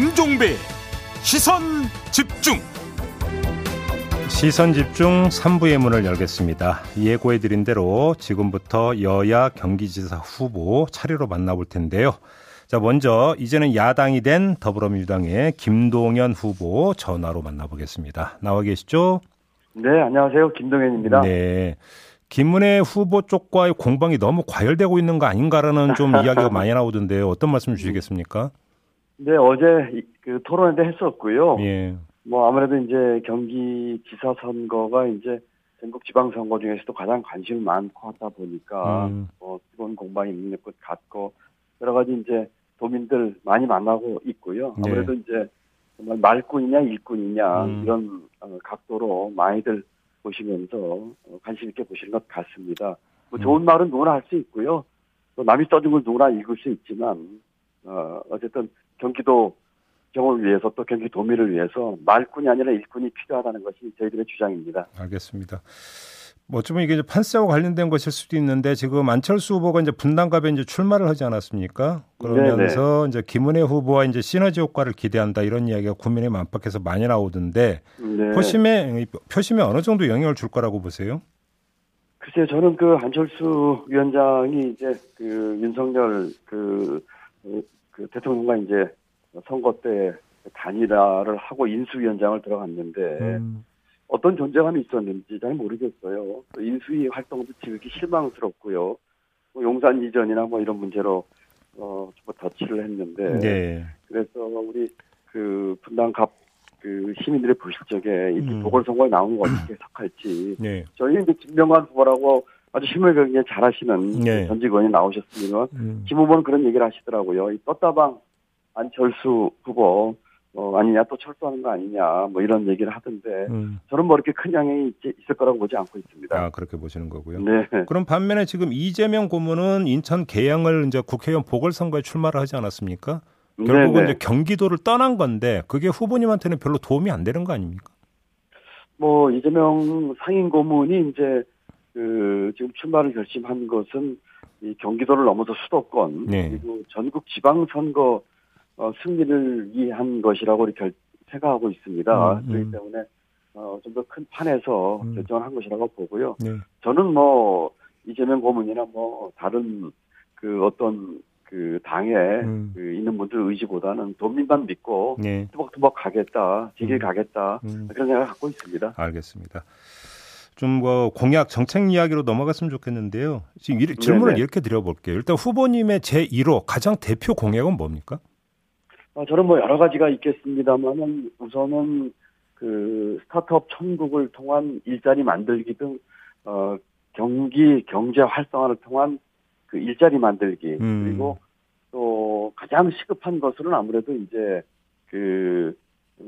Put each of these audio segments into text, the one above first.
김종배 시선 집중 시선 집중 3부의 문을 열겠습니다. 예고해 드린 대로 지금부터 여야 경기지사 후보 차례로 만나볼 텐데요. 자, 먼저 이제는 야당이 된 더불어민주당의 김동연 후보 전화로 만나보겠습니다. 나와 계시죠? 네, 안녕하세요. 김동연입니다. 네. 김문혜 후보 쪽과의 공방이 너무 과열되고 있는 거 아닌가라는 좀 이야기가 많이 나오던데요. 어떤 말씀 주시겠습니까? 네, 어제 그 토론회 때 했었고요. 예. 뭐 아무래도 이제 경기 지사 선거가 이제 전국 지방 선거 중에서도 가장 관심이 많고 하다 보니까 음. 뭐 기본 공방이 있는 것 같고 여러 가지 이제 도민들 많이 만나고 있고요. 네. 아무래도 이제 정말 말꾼이냐 일꾼이냐 음. 이런 어, 각도로 많이들 보시면서 어, 관심 있게 보시는 것 같습니다. 뭐 음. 좋은 말은 누구나 할 수 있고요. 또 남이 써준 걸 누구나 읽을 수 있지만 어, 어쨌든 경기도 경을 위해서 또 경기 도민을 위해서 말꾼이 아니라 일꾼이 필요하다는 것이 저희들의 주장입니다. 알겠습니다. 뭐 어쩌면 이게 이제 판세와 관련된 것일 수도 있는데 지금 안철수 후보가 이제 분당갑에 이제 출마를 하지 않았습니까? 그러면서 이제 김은혜 후보와 이제 시너지 효과를 기대한다 이런 이야기가 국민의힘 안팎에서 많이 나오던데 네. 표심에 표심에 어느 정도 영향을 줄 거라고 보세요? 글쎄요, 저는 그 안철수 위원장이 이제 그 윤석열 그, 그, 그 대통령과 이제 선거 때 단일화를 하고 인수위원장을 들어갔는데 음, 어떤 존재감이 있었는지 잘 모르겠어요. 또 인수위 활동도 지극히 실망스럽고요. 뭐 용산 이전이나 뭐 이런 문제로 어, 좀 덧치를 했는데 네. 그래서 우리 그 분당 갑 그 시민들이 보실 적에 이 음. 보궐선거에 나오는 거 어떻게 해석할지 네. 저희 이제 김병관 후보라고 아주 힘을 굉장히 잘하시는 네. 전직 의원이 나오셨으면 음, 김 후보는 그런 얘기를 하시더라고요. 이 떴다방 안철수 후보 어, 아니냐 또 철수하는 거 아니냐 뭐 이런 얘기를 하던데 음. 저는 뭐 이렇게 큰 영향이 있, 있을 거라고 보지 않고 있습니다. 아 그렇게 보시는 거고요. 네. 그럼 반면에 지금 이재명 고문은 인천 계양을 이제 국회의원 보궐선거에 출마를 하지 않았습니까? 결국은 네네. 이제 경기도를 떠난 건데 그게 후보님한테는 별로 도움이 안 되는 거 아닙니까? 뭐 이재명 상임 고문이 이제 그 지금 출마를 결심한 것은 이 경기도를 넘어서 수도권 네. 그리고 전국 지방 선거 어, 승리를 위한 것이라고 이렇게 결- 생각하고 있습니다. 음, 음. 그렇기 때문에 어, 좀 더 큰 판에서 음. 결정을 한 것이라고 보고요. 네. 저는 뭐 이재명 고문이나 뭐 다른 그 어떤 그 당에 음. 그 있는 분들 의지보다는 도민만 믿고 네. 투벅투벅 가겠다, 제길 음. 가겠다 음. 그런 생각을 갖고 있습니다. 알겠습니다. 좀뭐 공약 정책 이야기로 넘어갔으면 좋겠는데요. 지금 이- 질문을 네네. 이렇게 드려볼게요. 일단 후보님의 제 1호 가장 대표 공약은 뭡니까? 어, 저는 뭐 여러 가지가 있겠습니다만은 우선은 그 스타트업 천국을 통한 일자리 만들기 등 어, 경기 경제 활성화를 통한 그 일자리 만들기 음. 그리고 또 가장 시급한 것은 아무래도 이제 그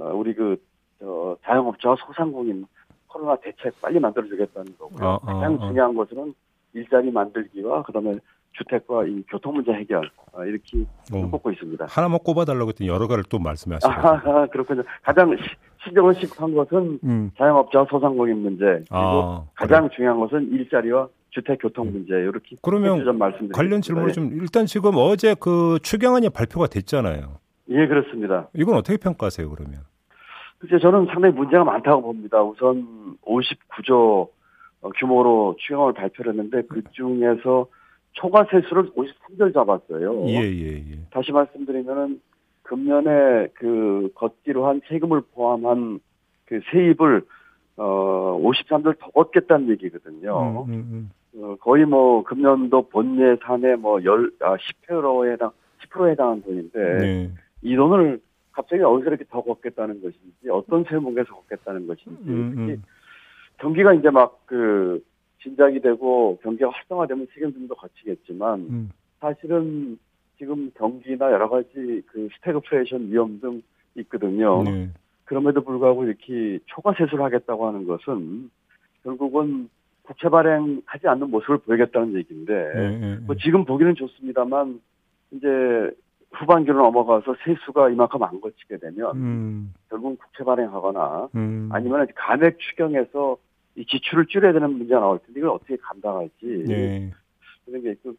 어, 우리 그 저, 자영업자와 소상공인 코로나 대책 빨리 만들어주겠다는 거고요. 어, 어, 가장 어. 중요한 것은 일자리 만들기와 그다음에 주택과 이 교통 문제 해결 어, 이렇게 어, 꼽고 있습니다. 하나만 꼽아달라고 했더니 여러 가지를 또 말씀하시고. 아, 그렇군요. 가장 시- 신경을 시급한 것은 음. 자영업자와 소상공인 문제 그리고 아, 가장 중요한 것은 일자리와 주택 교통 문제 이렇게 그러면. 관련 질문을 좀 일단 지금 어제 그 추경안이 발표가 됐잖아요. 예 그렇습니다. 이건 어떻게 평가하세요 그러면? 글쎄 저는 상당히 문제가 많다고 봅니다. 우선 59조 어, 규모로 추경을 발표를 했는데 그 중에서 초과 세수를 53절 잡았어요. 예 예 예. 다시 말씀드리면은 금년에 그 걷기로 한 세금을 포함한 그 세입을 어 53절 더 걷겠다는 얘기거든요. 음, 음, 어, 거의 뭐 금년도 본 예산의 뭐열 아, 10%에 해당 10%에 해당한 돈인데 음. 네. 이 돈을 갑자기 어디서 이렇게 더 걷겠다는 것인지 어떤 세목에서 걷겠다는 것인지 음, 특히 음. 경기가 이제 막 그 진작이 되고 경기가 활성화되면 좀더 걷히겠지만 음. 사실은 지금 경기나 여러 가지 그 스태그플레이션 위험 등 있거든요. 네. 그럼에도 불구하고 이렇게 초과 세수를 하겠다고 하는 것은 결국은 국채 발행하지 않는 모습을 보이겠다는 얘기인데 네, 네, 뭐 지금 보기는 좋습니다만 이제 후반기로 넘어가서 세수가 이만큼 안 거치게 되면 음, 결국은 국채 발행하거나 음. 아니면 감액 추경에서 이 지출을 줄여야 되는 문제가 나올 텐데 이걸 어떻게 감당할지 네. 그런 게 있고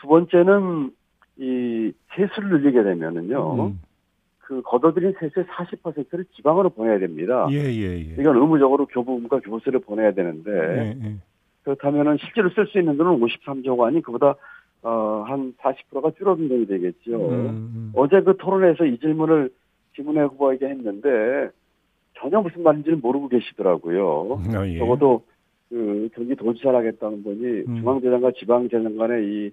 두 번째는 이 세수를 늘리게 되면은요 음. 그 걷어들인 세수의 40%를 지방으로 보내야 됩니다. 예, 예, 예. 이건 의무적으로 교부금과 교부세를 보내야 되는데 예, 예. 그렇다면은 실제로 쓸 수 있는 돈은 53조가 아닌 그보다 어, 한 40%가 줄어든 돈이 되겠죠. 음, 음. 어제 그 토론에서 이 질문을 김은혜 후보에게 했는데 전혀 무슨 말인지는 모르고 계시더라고요. 아, 예. 적어도 그 경기도지사를 하겠다는 분이 음. 중앙재정과 지방재정 간의 이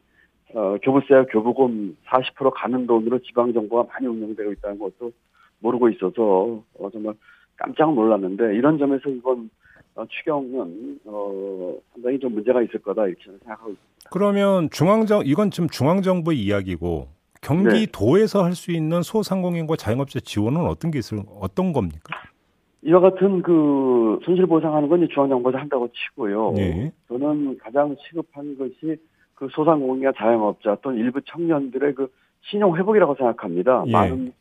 어, 교부세와 교부금 40% 가는 돈으로 지방정부가 많이 운영되고 있다는 것도 모르고 있어서 어, 정말 깜짝 놀랐는데 이런 점에서 이번 어, 추경은 어, 상당히 좀 문제가 있을 거다 이렇게 생각하고 있습니다. 그러면 중앙정 이건 지금 중앙정부의 이야기고 경기도에서 할수 있는 소상공인과 자영업자 지원은 어떤 게 있을 어떤 겁니까? 이와 같은 그 손실 보상하는 건 중앙정부에서 한다고 치고요. 예. 저는 가장 시급한 것이 그 소상공인이나 자영업자 또는 일부 청년들의 그 신용 회복이라고 생각합니다. 예. 많은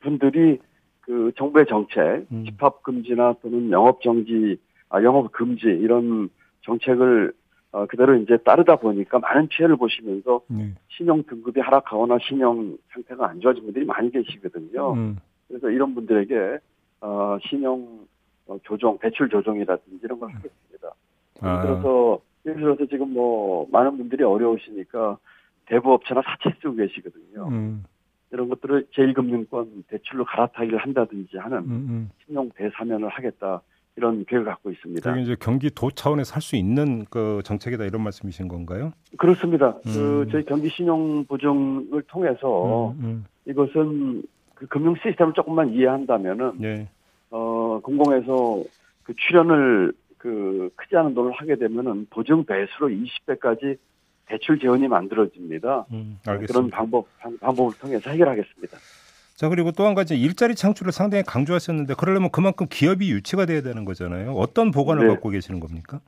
분들이 그 정부의 정책, 음. 집합 금지나 또는 영업 정지, 아 영업 금지 이런 정책을 어, 그대로 이제 따르다 보니까 많은 피해를 보시면서 네. 신용 등급이 하락하거나 신용 상태가 안 좋아진 분들이 많이 계시거든요. 음. 그래서 이런 분들에게 어, 신용 어, 조정, 대출 조정이라든지 이런 걸 하겠습니다. 예를 아, 들어서 예를 들어서 지금 뭐 많은 분들이 어려우시니까 대부업체나 사채 쓰고 계시거든요. 음, 이런 것들을 제1금융권 대출로 갈아타기를 한다든지 하는 음, 음. 신용 대사면을 하겠다 이런 계획을 갖고 있습니다. 그게 이제 경기도 차원에서 할 수 있는 그 정책이다 이런 말씀이신 건가요? 그렇습니다. 음. 그 저희 경기 신용 보증을 통해서 음, 이것은 그 금융 시스템을 조금만 이해한다면은 음. 예. 어 공공에서 그 출연을 그 크지 않은 돈을 하게 되면은 보증 배수로 20배까지 대출 재원이 만들어집니다. 음, 그런 알겠습니다. 방법 방, 방법을 통해서 해결하겠습니다. 자 그리고 또 한 가지 일자리 창출을 상당히 강조하셨는데 그러려면 그만큼 기업이 유치가 돼야 되는 거잖아요. 어떤 보관을 네. 갖고 계시는 겁니까?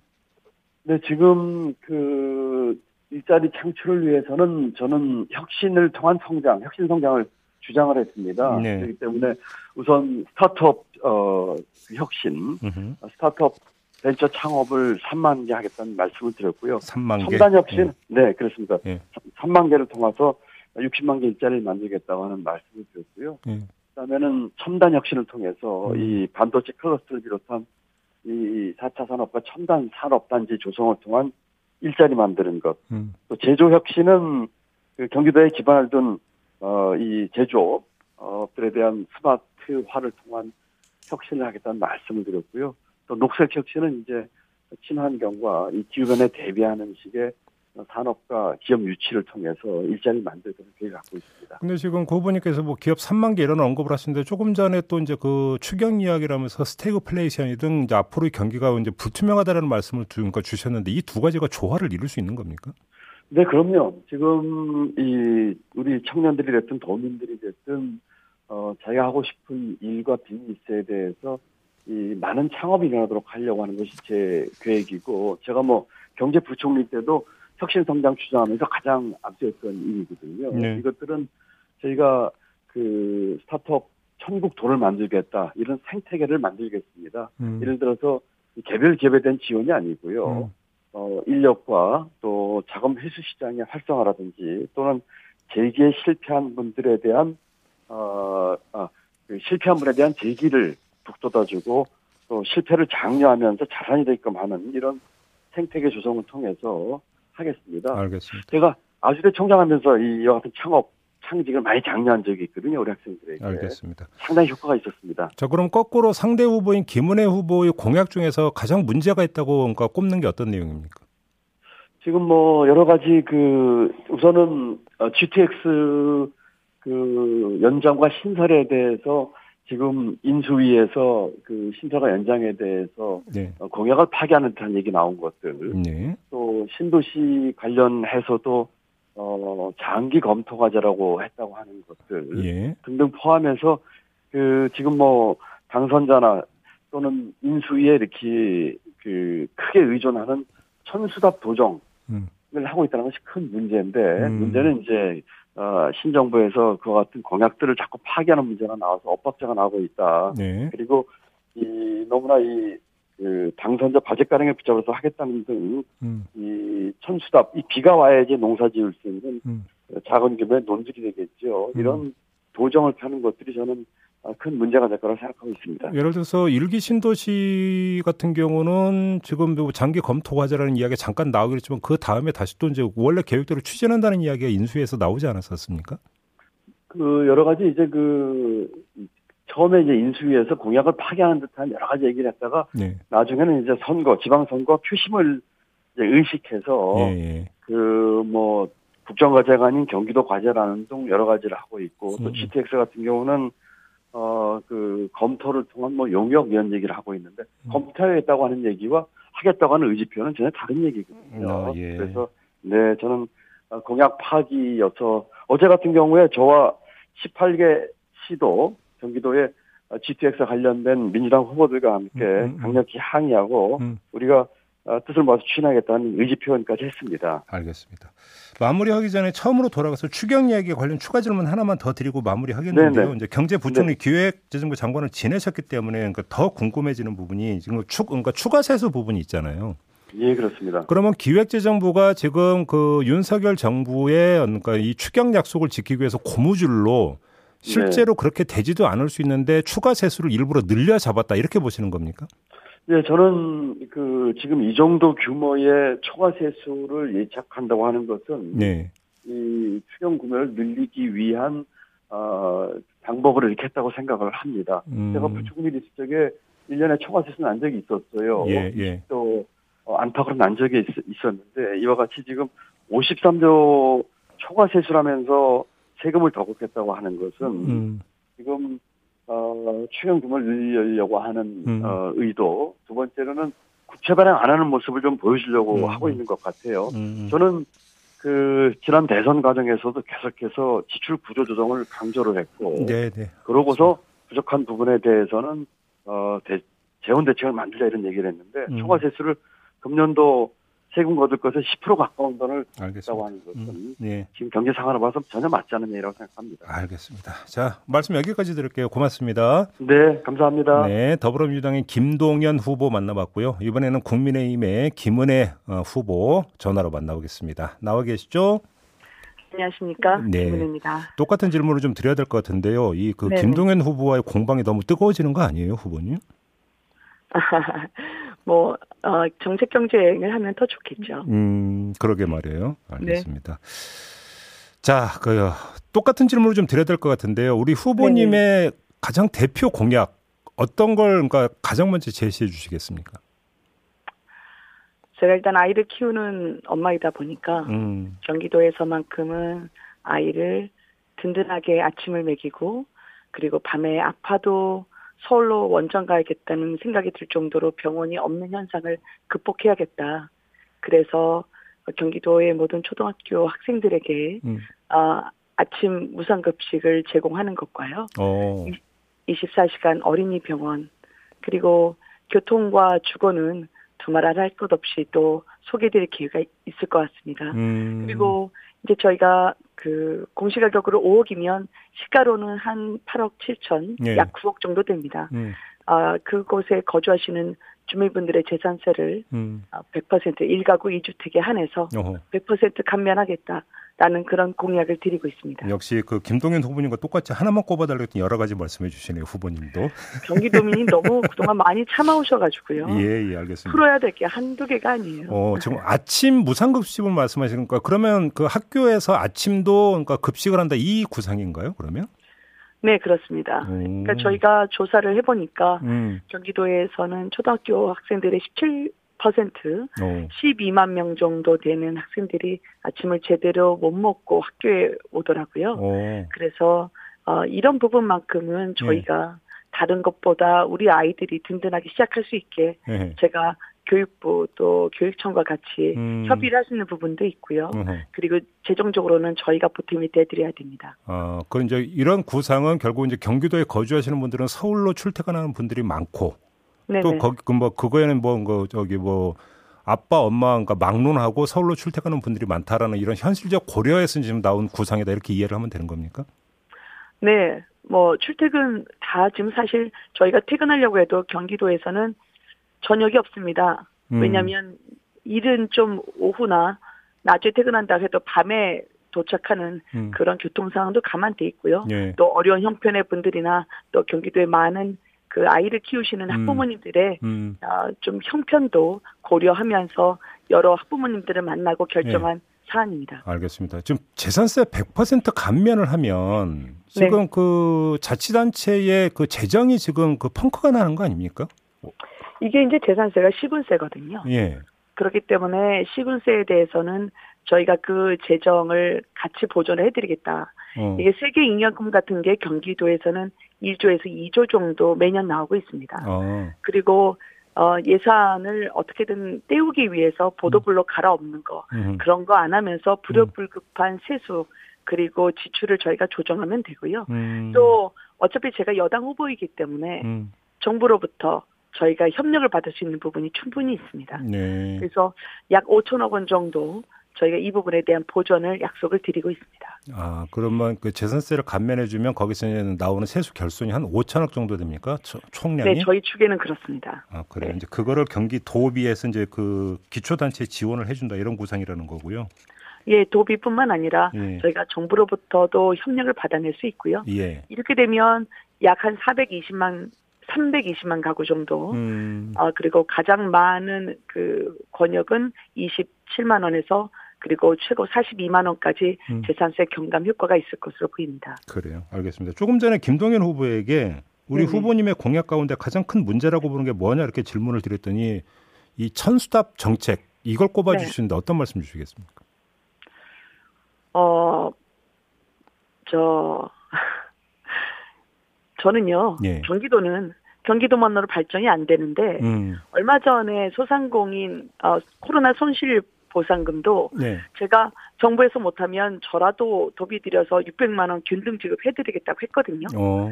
네, 지금 그 일자리 창출을 위해서는 저는 혁신을 통한 성장, 혁신 성장을 주장을 했습니다. 네. 그렇기 때문에 우선 스타트업 어, 그 혁신, 음흠. 스타트업 벤처 창업을 3만 개 하겠다는 말씀을 드렸고요. 3만 개. 첨단 혁신, 네, 그렇습니다. 예. 3만 개를 통해서 60만 개 일자리를 만들겠다고 하는 말씀을 드렸고요. 예. 그다음에는 첨단 혁신을 통해서 음. 이 반도체 클러스터를 비롯한 이 4차 산업과 첨단 산업 단지 조성을 통한 일자리 만드는 것. 음. 또 제조 혁신은 그 경기도에 기반을 둔, 어, 이 제조 업들에 대한 스마트화를 통한 혁신을 하겠다는 말씀을 드렸고요. 또 녹색 혁신은 이제 친환경과 이 기후변화에 대비하는 식의 산업과 기업 유치를 통해서 일자리 만들도록 계획을 갖고 있습니다. 근데 지금 고 후보님께서 뭐 기업 3만 개 이런 언급을 하시는데 조금 전에 또 이제 그 추경 이야기라면서 스태그플레이션 등 이제 앞으로의 경기가 이제 불투명하다라는 말씀을 두- 그러니까 주셨는데 이 두 가지가 조화를 이룰 수 있는 겁니까? 네, 그럼요. 지금 이 우리 청년들이 됐든 도민들이 됐든 어 자기가 하고 싶은 일과 비즈니스에 대해서 이 많은 창업이 일어나도록 하려고 하는 것이 제 계획이고 제가 뭐 경제부총리 때도 혁신 성장 추진하면서 가장 앞서였던 일이거든요. 네. 이것들은 저희가 그 스타트업 천국 도를 만들겠다 이런 생태계를 만들겠습니다. 음. 예를 들어서 이 개별 대한 지원이 아니고요. 음. 어, 인력과 또 자금 회수 시장의 활성화라든지 또는 재기에 실패한 분들에 대한 어, 아, 그 실패한 분에 대한 재기를 북돋아주고 또 실패를 장려하면서 자산이 되게끔 하는 이런 생태계 조성을 통해서 하겠습니다. 알겠습니다. 제가 아주대 총장하면서 이와 같은 창업 창직을 많이 장려한 적이 있거든요, 우리 학생들에게. 알겠습니다. 상당히 효과가 있었습니다. 자, 그럼 거꾸로 상대 후보인 김은혜 후보의 공약 중에서 가장 문제가 있다고 그러니까 꼽는 게 어떤 내용입니까? 지금 뭐 여러 가지 그 우선은 어, GTX 그 연장과 신설에 대해서 지금 인수위에서 그 신설과 연장에 대해서 네. 어, 공약을 파기하는 듯한 얘기 나온 것들 네. 또 신도시 관련해서도 어 장기 검토 과제라고 했다고 하는 것들 예. 등등 포함해서 그 지금 뭐 당선자나 또는 인수위에 이렇게 그 크게 의존하는 천수답 도정을 음. 하고 있다는 것이 큰 문제인데 음. 문제는 이제 어, 신정부에서 그와 같은 공약들을 자꾸 파기하는 문제가 나와서 엇박자가 나오고 있다. 네. 그리고 이 너무나 이 그 당선자 바jet 가능에 붙잡아서 하겠다는 등 음. 이 천수답 이 비가 와야지 농사 지을 수 있는 음. 작은 규모의 논술이 되겠죠. 음. 이런 도정을 펴는 것들이 저는 아, 큰 문제가 될 거라고 생각하고 있습니다. 예를 들어서 일기 신도시 같은 경우는 지금 뭐 장기 검토 과제라는 이야기가 잠깐 나오긴 했지만 그 다음에 다시 또 이제 원래 계획대로 추진한다는 이야기가 인수에서 나오지 않았었습니까? 그 여러 가지 이제 그 처음에 이제 인수위에서 공약을 파괴하는 듯한 여러 가지 얘기를 했다가 네. 나중에는 이제 선거, 지방선거 표심을 이제 의식해서 예, 예. 그뭐 국정과제가 아닌 경기도 과제라는 등 여러 가지를 하고 있고 또 음. GTX 같은 경우는 어 그 검토를 통한 뭐 용역 이런 얘기를 하고 있는데 음. 검토하겠다고 하는 얘기와 하겠다고 하는 의지표는 전혀 다른 얘기거든요. 아, 예. 그래서 네 저는 어, 공약 파기여서 어제 같은 경우에 저와 18개 시도 경기도에 어, GTX 관련된 민주당 후보들과 함께 음, 음, 음. 강력히 항의하고 음. 우리가 어, 뜻을 모아서 추진하겠다는 의지 표현까지 했습니다. 알겠습니다. 마무리하기 전에 처음으로 돌아가서 추경 이야기 관련 추가 질문 하나만 더 드리고 마무리하겠는데요. 네네. 이제 경제부총리 기획재정부 장관을 지내셨기 때문에 그러니까 더 궁금해지는 부분이 지금 추 그러니까 추가 세수 부분이 있잖아요. 예, 그렇습니다. 그러면 기획재정부가 지금 그 윤석열 정부의 그러니까 이 추경 약속을 지키기 위해서 고무줄로 실제로 그렇게 되지도 않을 수 있는데 추가 세수를 일부러 늘려 잡았다 이렇게 보시는 겁니까? 예, 저는 그 지금 이 정도 규모의 초과 세수를 예측한다고 하는 것은 네. 이 추경 구매를 늘리기 위한 어, 방법을 이렇게 했다고 생각을 합니다. 음. 제가 부총리 있을 적에 1년에 초과 세수 난 적이 있었어요. 예, 예. 또 어, 안팎으로 난 적이 있, 있었는데 이와 같이 지금 53조 초과 세수라면서 세금을 더 걷겠다고 하는 것은 음. 지금 어, 추경 규모를 늘리려고 하는 음. 어, 의도 두 번째로는 구체 발행 안 하는 모습을 좀 보여주려고 음. 하고 있는 것 같아요. 음. 저는 그 지난 대선 과정에서도 계속해서 지출 구조 조정을 강조를 했고 네, 네. 그러고서 부족한 부분에 대해서는 어 대, 재원 대책을 만들자 이런 얘기를 했는데 음. 초과 세수를 금년도 세금 거둘 것에 10% 가까운 돈을 알겠습니다. 하는 것은 음. 네. 지금 경제 상황을 봐서 전혀 맞지 않는 얘기라고 생각합니다. 알겠습니다. 자, 말씀 여기까지 드릴게요. 고맙습니다. 네, 감사합니다. 네, 더불어민주당의 김동연 후보 만나봤고요. 이번에는 국민의힘의 김은혜 어, 후보 전화로 만나보겠습니다. 나와 계시죠? 안녕하십니까. 네. 김은혜입니다. 똑 똑같은 질문을 좀 드려야 될 것 같은데요. 이그 네네. 김동연 후보와의 공방이 너무 뜨거워지는 거 아니에요, 후보님? 뭐, 어, 정책 경쟁을 하면 더 좋겠죠. 음, 그러게 말이에요. 네. 알겠습니다. 자, 그 똑같은 질문을 좀 드려야 될 것 같은데요. 우리 후보님의 가장 대표 공약 어떤 걸 그러니까 가장 먼저 제시해 주시겠습니까? 제가 일단 아이를 키우는 엄마이다 보니까 음, 경기도에서만큼은 아이를 든든하게 아침을 먹이고 그리고 밤에 아파도 서울로 원정 가야겠다는 생각이 들 정도로 병원이 없는 현상을 극복해야겠다. 그래서 경기도의 모든 초등학교 학생들에게 음. 아, 아침 무상급식을 제공하는 것과요. 어, 24시간 어린이 병원 그리고 교통과 주거는 두말할 할것 없이 또 소개드릴 기회가 있을 것 같습니다. 음, 그리고 이제 저희가 그 공시가격으로 5억이면 시가로는 한 8억 7천, 예. 약 9억 정도 됩니다. 음, 아 그곳에 거주하시는 주민분들의 재산세를 음, 아, 100% 1가구 2주택에 한해서 어허. 100% 감면하겠다 라는 그런 공약을 드리고 있습니다. 역시 그 김동연 후보님과 똑같이 하나만 꼽아달라고 했더니 여러 가지 말씀해 주시네요, 후보님도. 경기도민이 너무 그동안 많이 참아오셔가지고요. 예, 예, 알겠습니다. 풀어야 될 게 한두 개가 아니에요. 어, 지금 아침 무상급식을 말씀하시는 거예요. 그러면 그 학교에서 아침도 그러니까 급식을 한다 이 구상인가요, 그러면? 네, 그렇습니다. 오. 그러니까 저희가 조사를 해보니까 음, 경기도에서는 초등학교 학생들의 17% 어, 12만 명 정도 되는 학생들이 아침을 제대로 못 먹고 학교에 오더라고요. 어, 그래서 어, 이런 부분만큼은 저희가 다른 것보다 우리 아이들이 든든하게 시작할 수 있게 예. 제가 교육부 또 교육청과 같이 음. 협의를 할수 있는 부분도 있고요. 어허. 그리고 재정적으로는 저희가 보탬이 돼드려야 됩니다. 아, 그 이제 이런 구상은 결국 이제 경기도에 거주하시는 분들은 서울로 출퇴근하는 분들이 많고 네네. 또 거기 그뭐 그거에는 뭐그 저기 뭐 아빠 엄마 그러니까 막론하고 서울로 출퇴근하는 분들이 많다라는 이런 현실적 고려해서 지금 나온 구상이다 이렇게 이해를 하면 되는 겁니까? 네, 뭐 출퇴근 다 지금 사실 저희가 퇴근하려고 해도 경기도에서는 저녁이 없습니다. 음. 왜냐하면 일은 좀 오후나 낮에 퇴근한다 해도 밤에 도착하는 음. 그런 교통 상황도 감안돼 있고요. 예. 또 어려운 형편의 분들이나 또 경기도에 많은 그 아이를 키우시는 음. 학부모님들의 음. 어, 좀 형편도 고려하면서 여러 학부모님들을 만나고 결정한 예. 사안입니다. 알겠습니다. 지금 재산세 100% 감면을 하면 지금 네. 그 자치단체의 그 재정이 지금 그 펑크가 나는 거 아닙니까? 이게 이제 재산세가 시군세거든요. 예. 그렇기 때문에 시군세에 대해서는 저희가 그 재정을 같이 보존을 해드리겠다. 어. 이게 세계 잉여금 같은 게 경기도에서는 1조에서 2조 정도 매년 나오고 있습니다. 어. 그리고 어, 예산을 어떻게든 떼우기 위해서 보도블록 갈아엎는 거 음. 그런 거 안 하면서 불효불급한 세수 그리고 지출을 저희가 조정하면 되고요. 음. 또 어차피 제가 여당 후보이기 때문에 음. 정부로부터 저희가 협력을 받을 수 있는 부분이 충분히 있습니다. 네. 그래서 약 5천억 원 정도 저희가 이 부분에 대한 보전을 약속을 드리고 있습니다. 아, 그러면 그 재산세를 감면해 주면 거기서 나오는 세수 결손이 한 5천억 정도 됩니까? 초- 총량이? 네, 저희 축에는 그렇습니다. 아, 그래요. 네. 이제 그거를 경기 도비에서 이제 그 기초단체에 지원을 해 준다 이런 구상이라는 거고요. 예, 도비뿐만 아니라 예. 저희가 정부로부터도 협력을 받아낼 수 있고요. 예. 이렇게 되면 약 한 420만 320만 가구 정도 음. 아, 그리고 가장 많은 그 권역은 27만 원에서 그리고 최고 42만 원까지 음. 재산세 경감 효과가 있을 것으로 보입니다. 그래요. 알겠습니다. 조금 전에 김동연 후보에게 우리 네네. 후보님의 공약 가운데 가장 큰 문제라고 보는 게 뭐냐 이렇게 질문을 드렸더니 이 천수답 정책 이걸 꼽아 네. 주시는데 어떤 말씀 주시겠습니까? 어, 저, 저는요, 예. 경기도는 경기도만으로 발전이 안 되는데, 음. 얼마 전에 소상공인, 어, 코로나 손실 보상금도 네. 제가 정부에서 못하면 저라도 도비 들여서 600만 원 균등 지급해드리겠다고 했거든요. 어.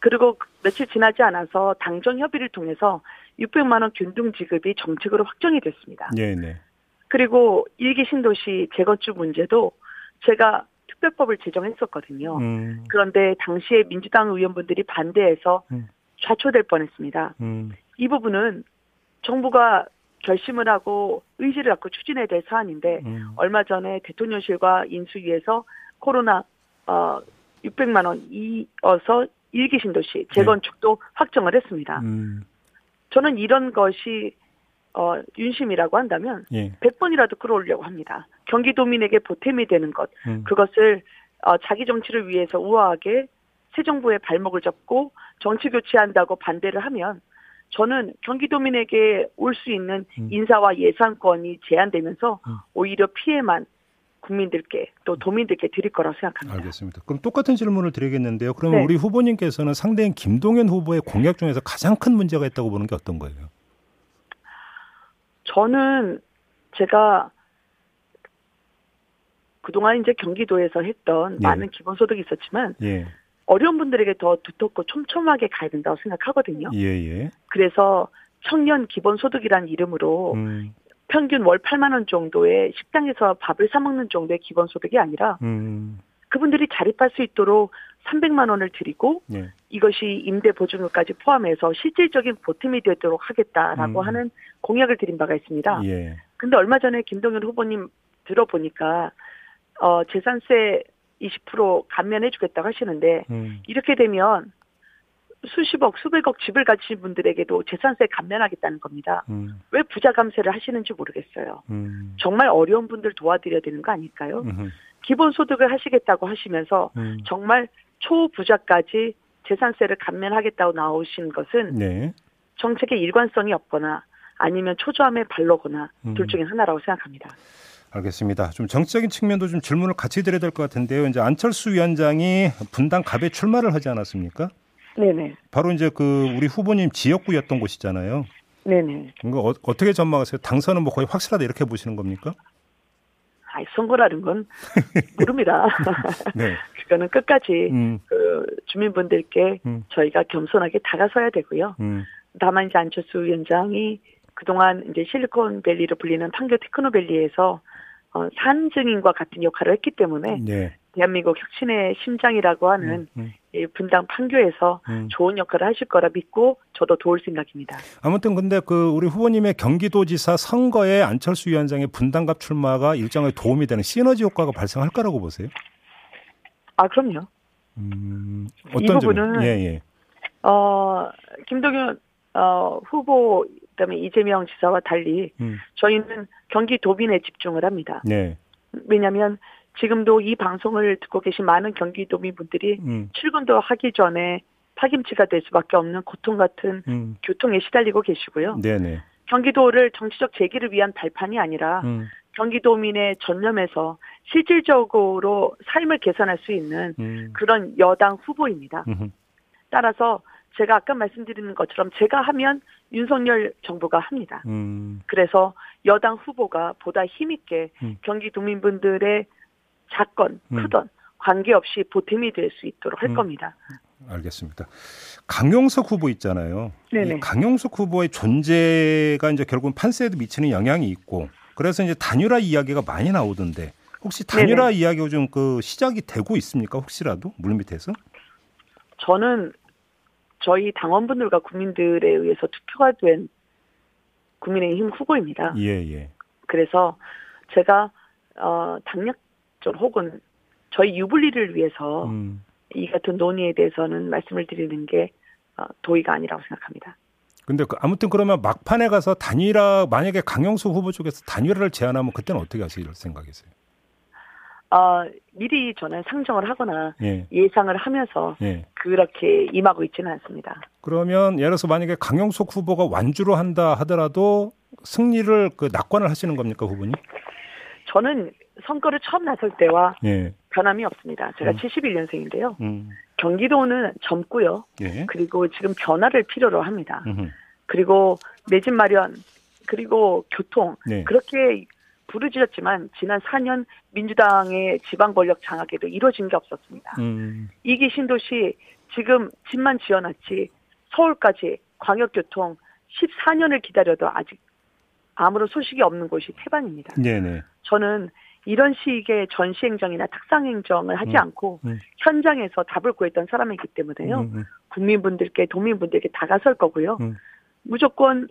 그리고 며칠 지나지 않아서 당정 협의를 통해서 600만 원 균등 지급이 정책으로 확정이 됐습니다. 네, 네. 그리고 일기 신도시 재건축 문제도 제가 특별법을 제정했었거든요. 음. 그런데 당시에 민주당 의원분들이 반대해서 음. 좌초될 뻔했습니다. 음. 이 부분은 정부가 결심을 하고 의지를 갖고 추진해야 될 사안인데 음. 얼마 전에 대통령실과 인수위에서 코로나 어 600만 원 이어서 일기 신도시 재건축도 확정을 했습니다. 음. 저는 이런 것이 어 윤심이라고 한다면 예. 100번이라도 끌어올려고 합니다. 경기도민에게 보탬이 되는 것, 음. 그것을 어, 자기 정치를 위해서 우아하게 새 정부의 발목을 잡고 정치 교체한다고 반대를 하면 저는 경기도민에게 올 수 있는 음. 인사와 예산권이 제한되면서 음. 오히려 피해만 국민들께 또 도민들께 드릴 거라고 생각합니다. 알겠습니다. 그럼 똑같은 질문을 드리겠는데요. 그러면 네. 우리 후보님께서는 상대인 김동연 후보의 공약 중에서 가장 큰 문제가 있다고 보는 게 어떤 거예요? 저는 제가 그동안 이제 경기도에서 했던 네. 많은 기본소득이 있었지만 예. 어려운 분들에게 더 두텁고 촘촘하게 가야 된다고 생각하거든요. 예, 예. 그래서 청년 기본소득이라는 이름으로 음. 평균 월 8만 원 정도의 식당에서 밥을 사 먹는 정도의 기본소득이 아니라 음. 그분들이 자립할 수 있도록 300만 원을 드리고 예. 이것이 임대 보증금까지 포함해서 실질적인 보탬이 되도록 하겠다라고 음. 하는 공약을 드린 바가 있습니다. 예. 근데 얼마 전에 김동연 후보님 들어보니까 어 재산세 20% 감면해 주겠다고 하시는데 음. 이렇게 되면 수십억, 수백억 집을 가지신 분들에게도 재산세 감면하겠다는 겁니다. 음. 왜 부자 감세를 하시는지 모르겠어요. 음. 정말 어려운 분들 도와드려야 되는 거 아닐까요? 음. 기본소득을 하시겠다고 하시면서 음. 정말 초부자까지 재산세를 감면하겠다고 나오신 것은 네. 정책의 일관성이 없거나 아니면 초조함에 발로거나 음. 둘 중에 하나라고 생각합니다. 알겠습니다. 좀 정치적인 측면도 좀 질문을 같이 드려야 될 것 같은데요. 이제 안철수 위원장이 분당 갑에 출마를 하지 않았습니까? 네네. 바로 이제 그 우리 후보님 지역구였던 곳이잖아요. 네네. 이거 어, 어떻게 전망하세요? 당선은 뭐 거의 확실하다 이렇게 보시는 겁니까? 아이, 선거라는 건 모릅니다. 네. 그거는 끝까지 음, 그 주민분들께 음. 저희가 겸손하게 다가서야 되고요. 음, 다만 이제 안철수 위원장이 그동안 이제 실리콘밸리로 불리는 판교 테크노밸리에서 어, 산 증인과 같은 역할을 했기 때문에 네. 대한민국 혁신의 심장이라고 하는 음, 음, 이 분당 판교에서 음. 좋은 역할을 하실 거라 믿고 저도 도울 생각입니다. 아무튼 근데 그 우리 후보님의 경기도지사 선거에 안철수 위원장의 분당갑 출마가 일정하게 도움이 되는 시너지 효과가 발생할 거라고 보세요? 아 그럼요. 음, 이 어떤 부분은? 예, 예. 어 김동연 어, 후보 그다음에 이재명 지사와 달리 음, 저희는 경기 도민에 집중을 합니다. 네. 왜냐하면 지금도 이 방송을 듣고 계신 많은 경기도민 분들이 음, 출근도 하기 전에 파김치가 될 수밖에 없는 고통 같은 음, 교통에 시달리고 계시고요. 네, 네. 경기도를 정치적 재기를 위한 발판이 아니라 음, 경기도민의 전념에서 실질적으로 삶을 개선할 수 있는 음, 그런 여당 후보입니다. 음, 따라서 제가 아까 말씀드리는 것처럼 제가 하면 윤석열 정부가 합니다. 음, 그래서 여당 후보가 보다 힘있게 음. 경기도민분들의 작건 음. 크던 관계없이 보탬이 될 수 있도록 할 음. 겁니다. 알겠습니다. 강용석 후보 있잖아요. 네네. 이 강용석 후보의 존재가 이제 결국은 판세에도 미치는 영향이 있고 그래서 이제 단일화 이야기가 많이 나오던데 혹시 단일화 이야기가 좀 그 시작이 되고 있습니까? 혹시라도 물밑에서? 저는 저희 당원분들과 국민들에 의해서 투표가 된 국민의힘 후보입니다. 예, 예. 그래서 제가 어 당력전 혹은 저희 유불리를 위해서 음. 이 같은 논의에 대해서는 말씀을 드리는 게 어, 도의가 아니라고 생각합니다. 근데 그 아무튼 그러면 막판에 가서 단일화 만약에 강영수 후보 쪽에서 단일화를 제안하면 그때는 어떻게 하실 생각이세요? 어, 미리 저는 상정을 하거나 예. 예상을 하면서 예. 그렇게 임하고 있지는 않습니다. 그러면 예를 들어서 만약에 강영석 후보가 완주로 한다 하더라도 승리를 그 낙관을 하시는 겁니까, 후보님? 저는 선거를 처음 나설 때와 예. 변함이 없습니다. 제가 음. 71년생인데요. 음. 경기도는 젊고요. 예. 그리고 지금 변화를 필요로 합니다. 음흠. 그리고 내집 마련, 그리고 교통 네. 그렇게 부르짖었지만 지난 4년 민주당의 지방 권력 장악에도 이루어진 게 없었습니다. 음. 이기 신도시 지금 집만 지어놨지 서울까지 광역교통 14년을 기다려도 아직 아무런 소식이 없는 곳이 태반입니다. 네네. 저는 이런 식의 전시행정이나 특상행정을 하지 음, 않고 음. 현장에서 답을 구했던 사람이기 때문에요. 음, 음. 국민분들께 도민분들께 다가설 거고요. 음. 무조건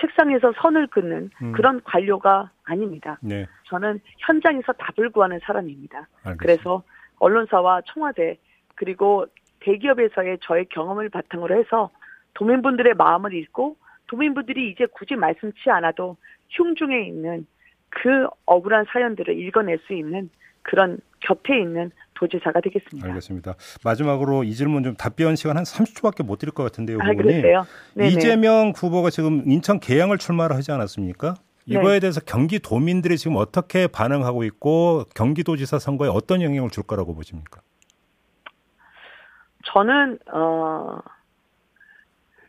책상에서 선을 긋는 음. 그런 관료가 아닙니다. 네. 저는 현장에서 답을 구하는 사람입니다. 알겠습니다. 그래서 언론사와 청와대 그리고 대기업에서의 저의 경험을 바탕으로 해서 도민분들의 마음을 읽고 도민분들이 이제 굳이 말씀치 않아도 흉중에 있는 그 억울한 사연들을 읽어낼 수 있는 그런 곁에 있는 도지사가 되겠습니다. 알겠습니다. 마지막으로 이 질문 좀 답변 시간 한 30초밖에 못 드릴 것 같은데요, 아? 네네. 이재명 후보가 지금 인천 계양을 출마를 하지 않았습니까? 이거에 네. 대해서 경기도민들이 지금 어떻게 반응하고 있고 경기도지사 선거에 어떤 영향을 줄 거라고 보십니까? 저는 어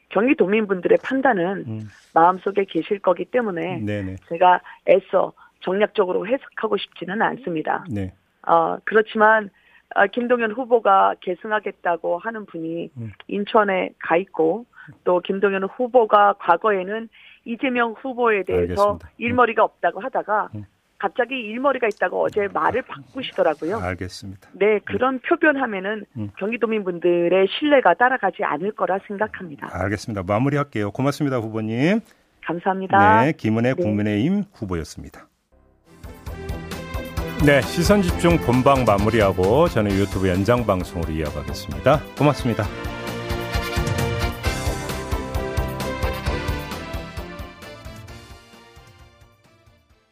경기도민분들의 판단은 음, 마음속에 계실 거기 때문에 네네. 제가 애써 정략적으로 해석하고 싶지는 않습니다. 네. 어, 그렇지만 어, 김동연 후보가 계승하겠다고 하는 분이 음. 인천에 가 있고 또 김동연 후보가 과거에는 이재명 후보에 대해서 알겠습니다. 음. 일머리가 없다고 하다가 음. 갑자기 일머리가 있다고 어제 말을 바꾸시더라고요. 알겠습니다. 네, 그런 표변하면은 음. 경기도민분들의 신뢰가 따라가지 않을 거라 생각합니다. 알겠습니다. 마무리할게요. 고맙습니다, 후보님. 감사합니다. 네, 김은혜 네. 국민의힘 후보였습니다. 네, 시선 집중 본방 마무리하고 저는 유튜브 연장 방송으로 이어가겠습니다. 고맙습니다.